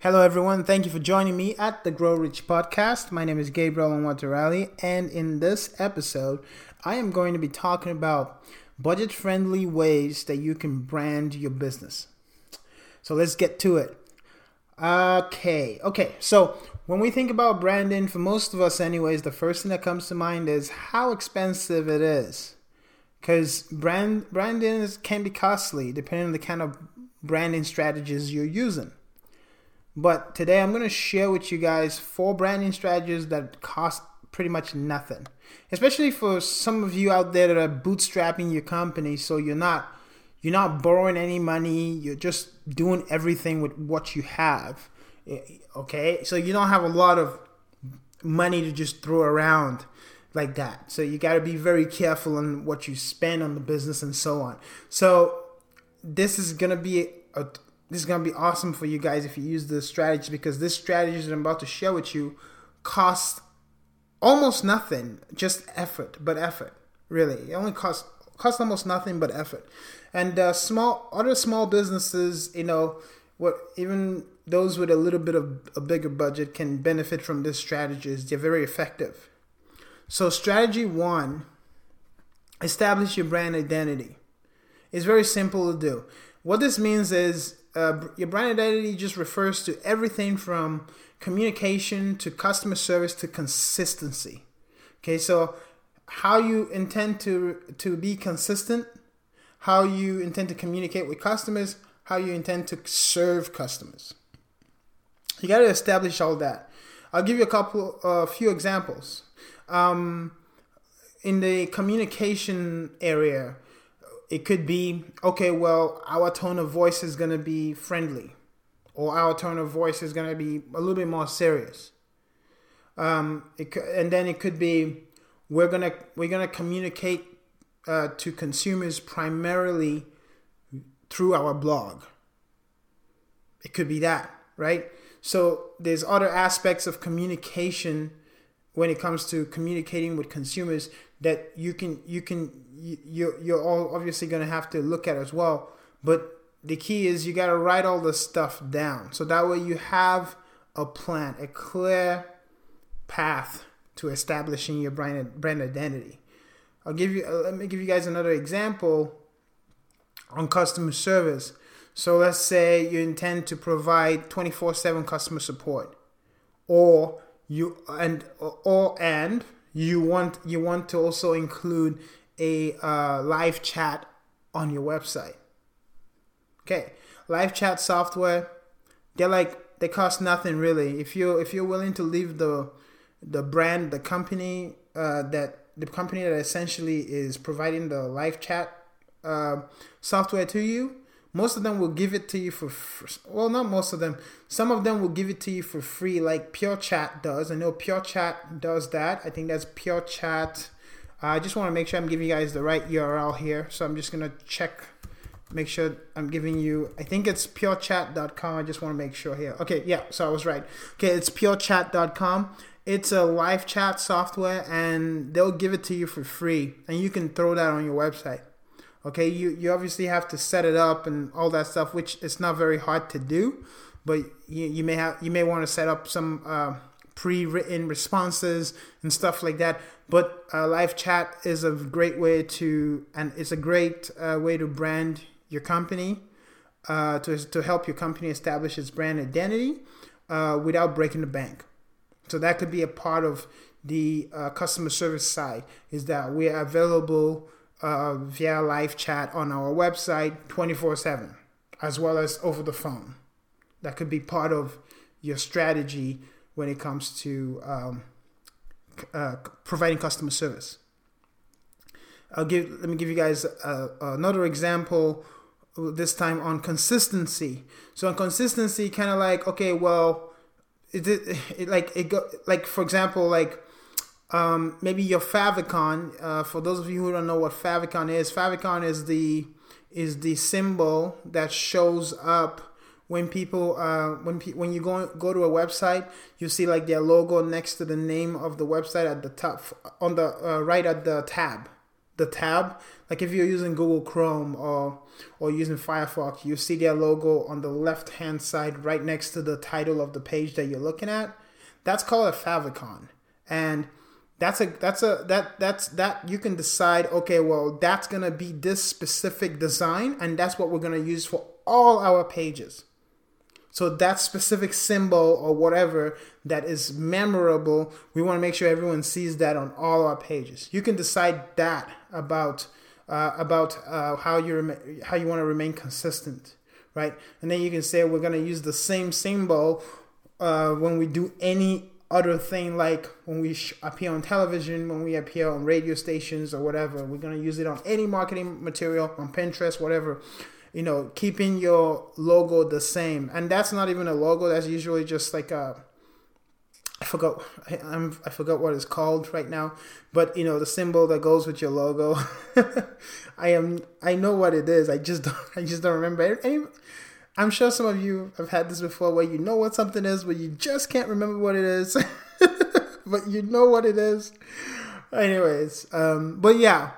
Hello, everyone. Thank you for joining me at the Grow Rich podcast. My name is Gabriel Onwaterali, and in this episode, I am going to be talking about budget friendly ways that you can brand your business. So let's get to it. Okay, okay. So when we think about branding, for most of us, anyways, the first thing that comes to mind is how expensive it is. Because brand branding is, can be costly depending on the kind of branding strategies you're using. But today I'm going to share with you guys four branding strategies that cost pretty much nothing. Especially for some of you out there that are bootstrapping your company so you're not you're not borrowing any money, you're just doing everything with what you have. Eh, okay? So you don't have a lot of money to just throw around like that. So you got to be very careful on what you spend on the business and so on. So this is going to be a this is to be awesome for you guys if you use this strategy because this strategy that I'm about to share with you costs almost nothing, just effort, but effort. Really, it only costs costs almost nothing but effort. And uh, small other small businesses, you know, what even those with a little bit of a bigger budget can benefit from this strategy. Is They're very effective. So strategy one, establish your brand identity. It's very simple to do. What this means is uh, your brand identity just refers to everything from communication to customer service to consistency. Okay, so how you intend to to be consistent, how you intend to communicate with customers, how you intend to serve customers. You got to establish all that. I'll give you a couple, a uh, few examples. Um, in the communication area, it could be okay well our tone of voice is going to be friendly or our tone of voice is going to be a little bit more serious. Um, it, and then it could be we're going to we're going to communicate uh, to consumers primarily through our blog. It could be that right? So there's other aspects of communication when it comes to communicating with consumers that you can you can you you're all obviously going to have to look at as well. But the key is you got to write all the stuff down. So that way you have a plan a clear path to establishing your brand brand identity. I'll give you let me give you guys another example on customer service. So let's say you intend to provide 24/7 customer support or you and or and you want you want to also include a uh, live chat on your website. Okay, live chat software, they're like they cost nothing really. If you if you're willing to leave the the brand, the company uh, that the company that essentially is providing the live chat uh, software to you, most of them will give it to you for well not most of them. Some of them will give it to you for free like pure chat does. I know pure chat does that. I think that's pure chat. I just want to make sure i'm giving you guys the right url here so i'm just to check make sure i'm giving you i think it's purechat.com i just want to make sure here. Okay yeah so i was right. Okay it's purechat.com it's a live chat software and they'll give it to you for free and you can throw that on your website Okay, you, you obviously have to set it up and all that stuff, which it's not very hard to do, but you, you may have you may want to set up some uh, pre-written responses and stuff like that. But uh, live chat is a great way to and it's a great uh, way to brand your company, uh, to to help your company establish its brand identity uh, without breaking the bank. So that could be a part of the uh, customer service side is that we are available uh, via live chat on our website 24 7, as well as over the phone. That could be part of your strategy when it comes to um, uh, providing customer service. I'll give. Let me give you guys a, another example. This time on consistency. So on consistency, kind of like okay, well, it, it, it like it go like for example, like um, maybe your favicon. Uh, for those of you who don't know what favicon is, favicon is the is the symbol that shows up when people uh, when pe- when you go go to a website, you see like their logo next to the name of the website at the top on the uh, right at the tab. the tab. Like if you're using Google Chrome or or using Firefox, you see their logo on the left hand side right next to the title of the page that you're looking at. That's called a favicon. And that's a that's a that that's that you can decide okay well that's going to be this specific design and that's what we're going to use for all our pages. So that specific symbol or whatever that is memorable we want to make sure everyone sees that on all our pages. You can decide that about uh, about uh, how you rem- how you want to remain consistent right? And then you can say we're going to use the same symbol uh, when we do any other thing like when we sh- appear on television, when we appear on radio stations or whatever. We're going to use it on any marketing material, on Pinterest, whatever. You know, keeping your logo the same. And that's not even a logo, that's usually just like a. I forgot I, I'm I forgot what it's called right now, but you know the symbol that goes with your logo. I am I know what it is. I just don't I just don't remember. I'm sure some of you have had this before where you know what something is, but you just can't remember what it is. but you know what it is. Anyways, um, but yeah,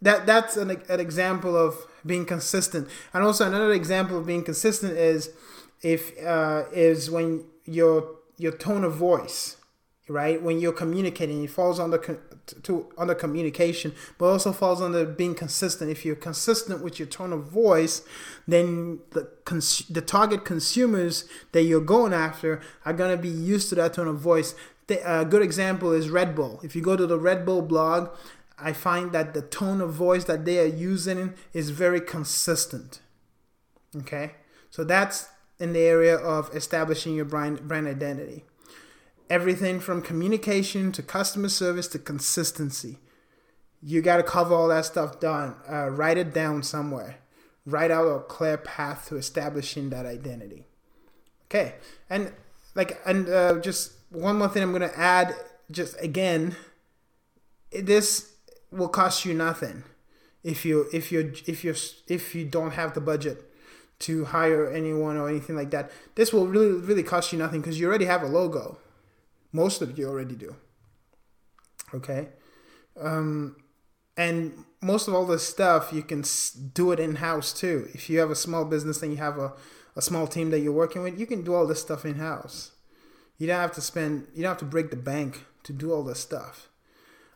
that that's an, an example of being consistent. And also another example of being consistent is if uh, is when your your tone of voice, right? When you're communicating, it falls under to under communication, but also falls under being consistent. If you're consistent with your tone of voice, then the cons- the target consumers that you're going after are gonna be used to that tone of voice. The, a good example is Red Bull. If you go to the Red Bull blog, I find that the tone of voice that they are using is very consistent. Okay, so that's in the area of establishing your brand brand identity everything from communication to customer service to consistency. You got to cover all that stuff done. Uh, write it down somewhere. Write out a clear path to establishing that identity. Okay, and like, and uh, just one more thing I'm gonna add. Just again, this will cost you nothing if you if you if you if you don't have the budget to hire anyone or anything like that. This will really really cost you nothing because you already have a logo most of you already do. Okay. Um, and most of all this stuff, you can do it in house too. If you have a small business and you have a, a small team that you're working with, you can do all this stuff in house. You don't have to spend, you don't have to break the bank to do all this stuff.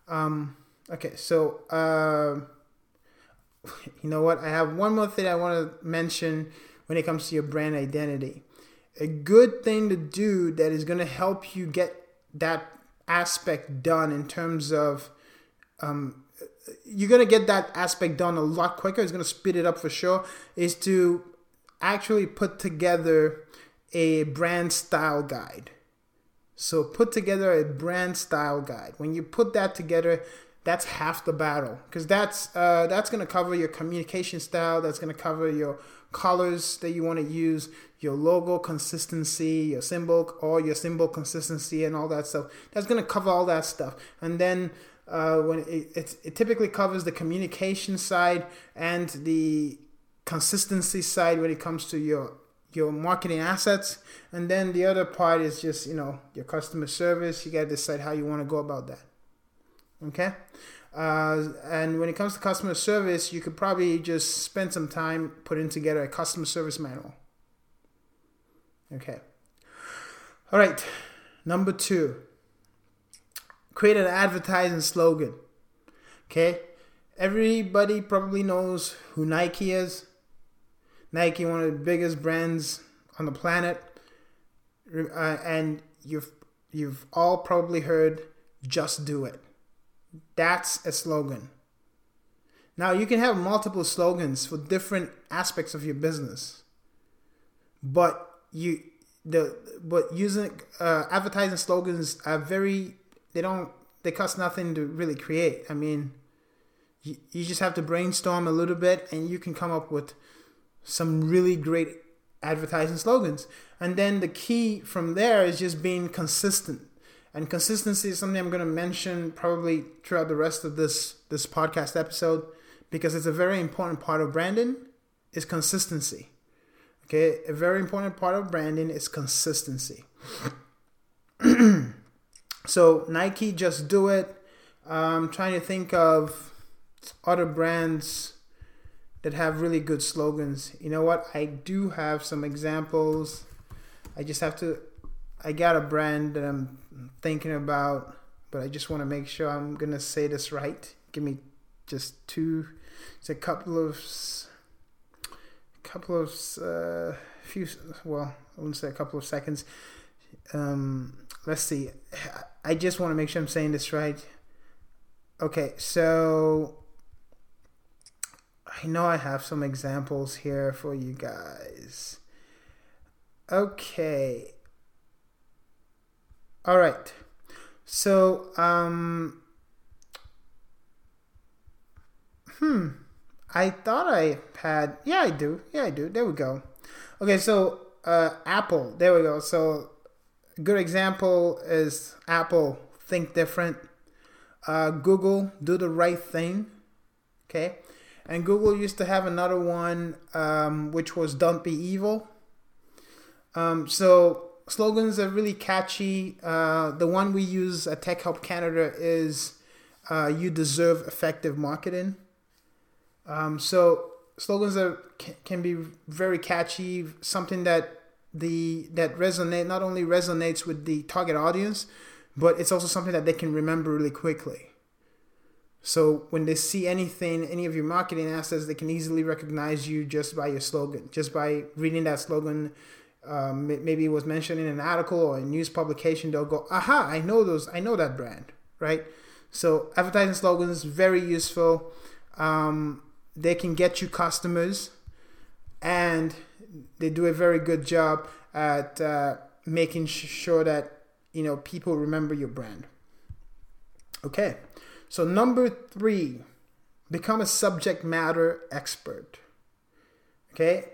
Um, okay, so uh, you know what? I have one more thing I want to mention when it comes to your brand identity. A good thing to do that is going to help you get that aspect done in terms of um, you're gonna get that aspect done a lot quicker. It's gonna speed it up for sure. Is to actually put together a brand style guide. So put together a brand style guide. When you put that together, that's half the battle because that's uh, that's gonna cover your communication style. That's gonna cover your colors that you want to use, your logo consistency, your symbol all your symbol consistency, and all that stuff. That's going to cover all that stuff. And then uh, when it, it, it typically covers the communication side and the consistency side when it comes to your your marketing assets and then the other part is just you know your customer service you got to decide how you want to go about that okay uh, and when it comes to customer service, you could probably just spend some time putting together a customer service manual. Okay. All right. Number two, create an advertising slogan. Okay. Everybody probably knows who Nike is. Nike, one of the biggest brands on the planet, uh, and you've you've all probably heard "Just Do It." That's a slogan. Now, you can have multiple slogans for different aspects of your business. But you the but using uh, advertising slogans are very they don't they cost nothing to really create. I mean, you, you just have to brainstorm a little bit and you can come up with some really great advertising slogans. And then the key from there is just being consistent. And consistency is something I'm going to mention probably throughout the rest of this this podcast episode because it's a very important part of branding is consistency. Okay, a very important part of branding is consistency. so Nike, just do it. Uh, I'm trying to think of other brands that have really good slogans. You know what? I do have some examples. I just have to. I got a brand that I'm thinking about, but I just want to make sure I'm gonna say this right. Give me just two. It's a couple of, a couple of uh, few. Well, I wouldn't say a couple of seconds. Um, let's see. I just want to make sure I'm saying this right. Okay, so I know I have some examples here for you guys. Okay. All right. So, um, hmm. I thought I had. Yeah, I do. Yeah, I do. There we go. Okay, so uh, Apple. There we go. So, a good example is Apple. Think different. Uh, Google. Do the right thing. Okay. And Google used to have another one, um, which was "Don't be evil." Um, so slogans are really catchy. Uh, the one we use at Tech Help Canada is uh, "You deserve effective marketing." Um, so slogans are can be very catchy. Something that the that resonate not only resonates with the target audience, but it's also something that they can remember really quickly. So when they see anything, any of your marketing assets, they can easily recognize you just by your slogan, just by reading that slogan. Um, maybe it was mentioned in an article or a news publication. They'll go, "Aha! I know those. I know that brand." Right. So advertising slogans very useful. Um, they can get you customers, and they do a very good job at uh, making sure that you know people remember your brand. Okay. So, number three, become a subject matter expert. Okay?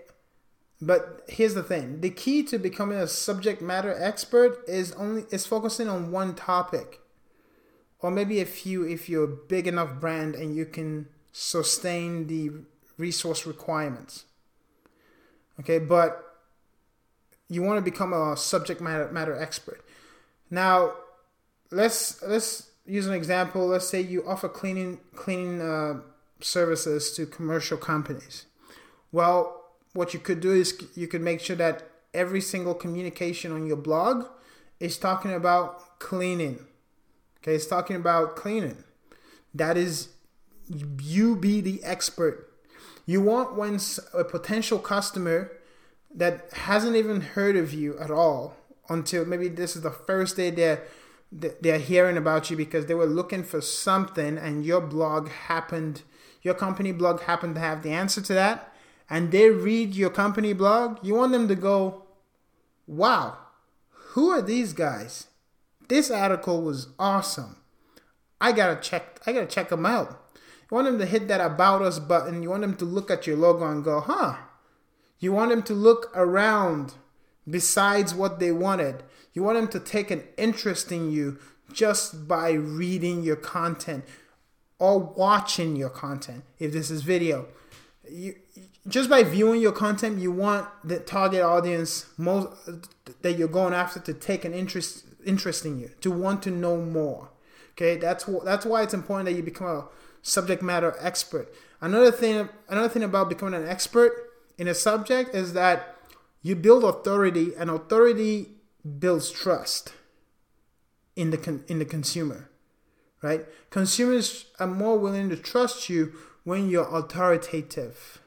But here's the thing the key to becoming a subject matter expert is only is focusing on one topic or maybe a few if you're a big enough brand and you can sustain the resource requirements okay but you want to become a subject matter matter expert now let's let's use an example. Let's say you offer cleaning cleaning uh, services to commercial companies. Well, what you could do is you could make sure that every single communication on your blog is talking about cleaning. Okay, it's talking about cleaning. That is, you be the expert. You want when a potential customer that hasn't even heard of you at all until maybe this is the first day they're they're hearing about you because they were looking for something and your blog happened your company blog happened to have the answer to that and they read your company blog you want them to go wow who are these guys? This article was awesome. I gotta check i gotta check them out. You want them to hit that about us button. You want them to look at your logo and go huh. You want them to look around besides what they wanted. You want them to take an interest in you just by reading your content or watching your content. If this is video. You, just by viewing your content, you want the target audience most that you're going after to take an interest interest in you, to want to know more. Okay, that's that's why it's important that you become a subject matter expert. Another thing, another thing about becoming an expert in a subject is that you build authority, and authority builds trust in the con- in the consumer, right? Consumers are more willing to trust you when you're authoritative.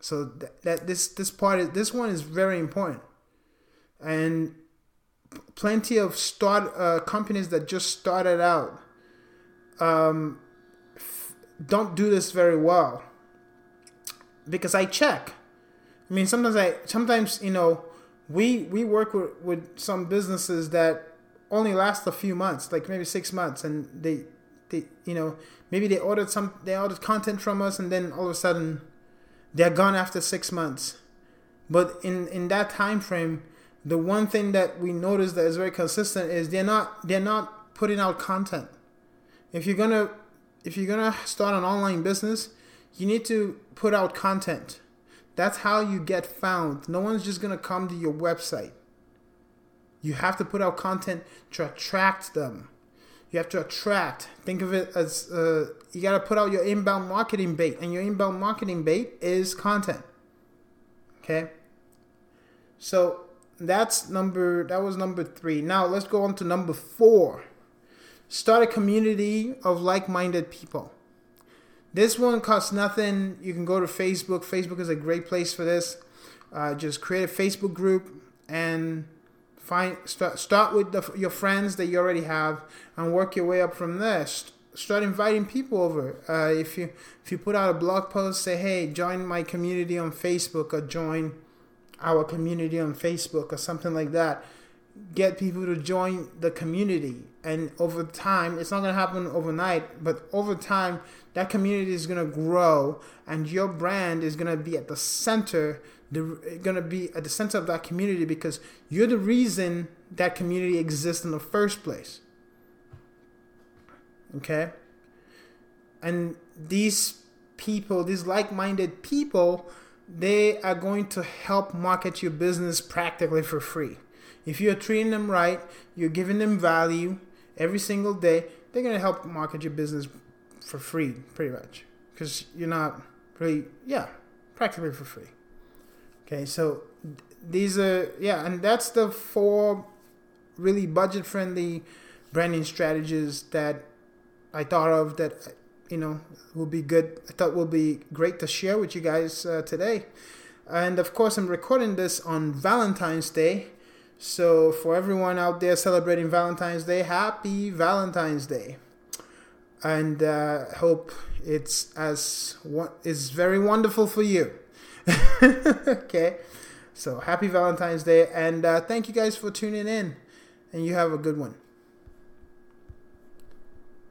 So that, this this part is, this one is very important, and plenty of start uh, companies that just started out um, f- don't do this very well because I check. I mean, sometimes I sometimes you know we we work with, with some businesses that only last a few months, like maybe six months, and they they you know maybe they ordered some they ordered content from us, and then all of a sudden they're gone after six months. But in in that time frame, the one thing that we notice that is very consistent is they're not they're not putting out content. If you're gonna if you're gonna start an online business, you need to put out content that's how you get found. No one's just to come to your website. You have to put out content to attract them. You have to attract. Think of it as uh, you got to put out your inbound marketing bait, and your inbound marketing bait is content. Okay. So that's number that was number three. Now let's go on to number four. Start a community of like-minded people. This one costs nothing. You can go to Facebook. Facebook is a great place for this. Uh, just create a Facebook group and find start start with the, your friends that you already have and work your way up from there. Start inviting people over. Uh, if you if you put out a blog post, say, "Hey, join my community on Facebook," or join our community on Facebook, or something like that. Get people to join the community, and over time, it's not gonna happen overnight, but over time, that community is gonna grow, and your brand is gonna be at the center the going to be at the center of that community because you're the reason that community exists in the first place. Okay? And these people, these like-minded people, they are going to help market your business practically for free. If you're treating them right, you're giving them value every single day, they're going to help market your business for free, pretty much. Because you're not really, yeah, practically for free. Okay, so these are yeah, and that's the four really budget friendly branding strategies that I thought of that you know will be good. I thought will be great to share with you guys uh, today. And of course, I'm recording this on Valentine's Day. So for everyone out there celebrating Valentine's Day, happy Valentine's Day. And uh, hope it's as what is very wonderful for you. okay. So happy Valentine's Day. And uh, thank you guys for tuning in. And you have a good one.